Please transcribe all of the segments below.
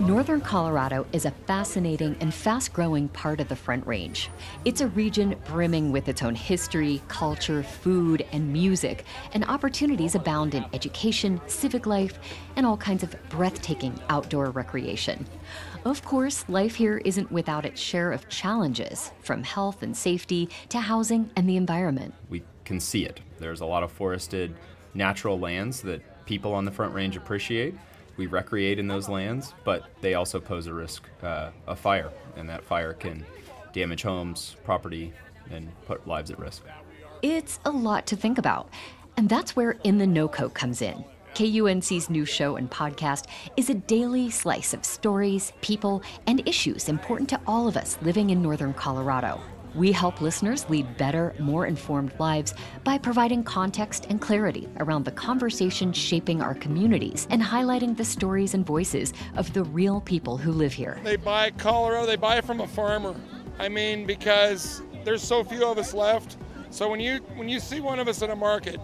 Northern Colorado is a fascinating and fast growing part of the Front Range. It's a region brimming with its own history, culture, food, and music, and opportunities abound in education, civic life, and all kinds of breathtaking outdoor recreation. Of course, life here isn't without its share of challenges, from health and safety to housing and the environment. We can see it. There's a lot of forested natural lands that people on the Front Range appreciate we recreate in those lands, but they also pose a risk uh, of fire, and that fire can damage homes, property, and put lives at risk. It's a lot to think about, and that's where In the NoCo comes in. KUNC's new show and podcast is a daily slice of stories, people, and issues important to all of us living in northern Colorado. We help listeners lead better, more informed lives by providing context and clarity around the conversation shaping our communities and highlighting the stories and voices of the real people who live here. They buy Colorado, they buy from a farmer. I mean, because there's so few of us left. So when you when you see one of us in a market,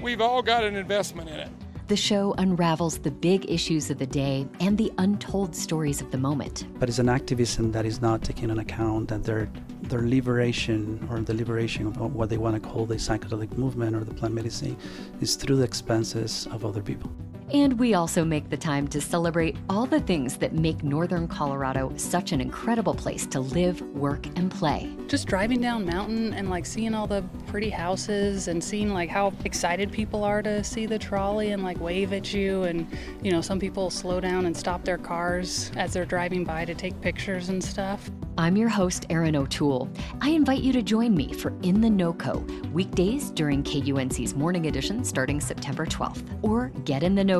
we've all got an investment in it. The show unravels the big issues of the day and the untold stories of the moment. But it's an activism that is not taking into account that their their liberation or the liberation of what they want to call the psychedelic movement or the plant medicine is through the expenses of other people. And we also make the time to celebrate all the things that make Northern Colorado such an incredible place to live, work, and play. Just driving down mountain and like seeing all the pretty houses and seeing like how excited people are to see the trolley and like wave at you. And, you know, some people slow down and stop their cars as they're driving by to take pictures and stuff. I'm your host, Erin O'Toole. I invite you to join me for In the NoCo, weekdays during KUNC's morning edition starting September 12th, or get in the NoCo